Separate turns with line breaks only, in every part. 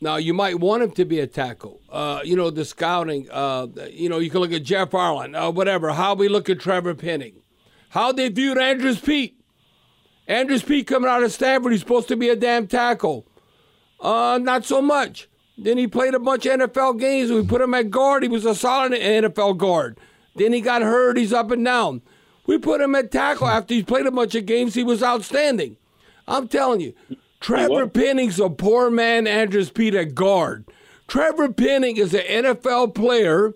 Now you might want him to be a tackle. Uh, you know the scouting. Uh, you know you can look at Jeff Ireland, uh, whatever. How we look at Trevor Penning, how they viewed Andrus Peat. Andrus Peat coming out of Stanford, he's supposed to be a damn tackle. Uh, not so much. Then he played a bunch of NFL games. We put him at guard. He was a solid NFL guard. Then he got hurt. He's up and down. We put him at tackle after he's played a bunch of games. He was outstanding. I'm telling you, Trevor Penning's a poor man, Andrus Peat at guard. Trevor Penning is an NFL player,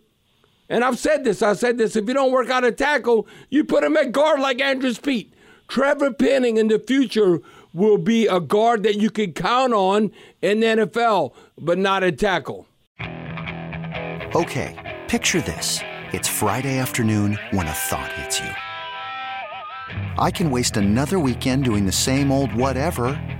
and I've said this. I said this. If you don't work out a tackle, you put him at guard like Andrus Peat. Trevor Penning in the future will be a guard that you can count on in the NFL, but not a tackle.
Okay, picture this. It's Friday afternoon when a thought hits you. I can waste another weekend doing the same old whatever,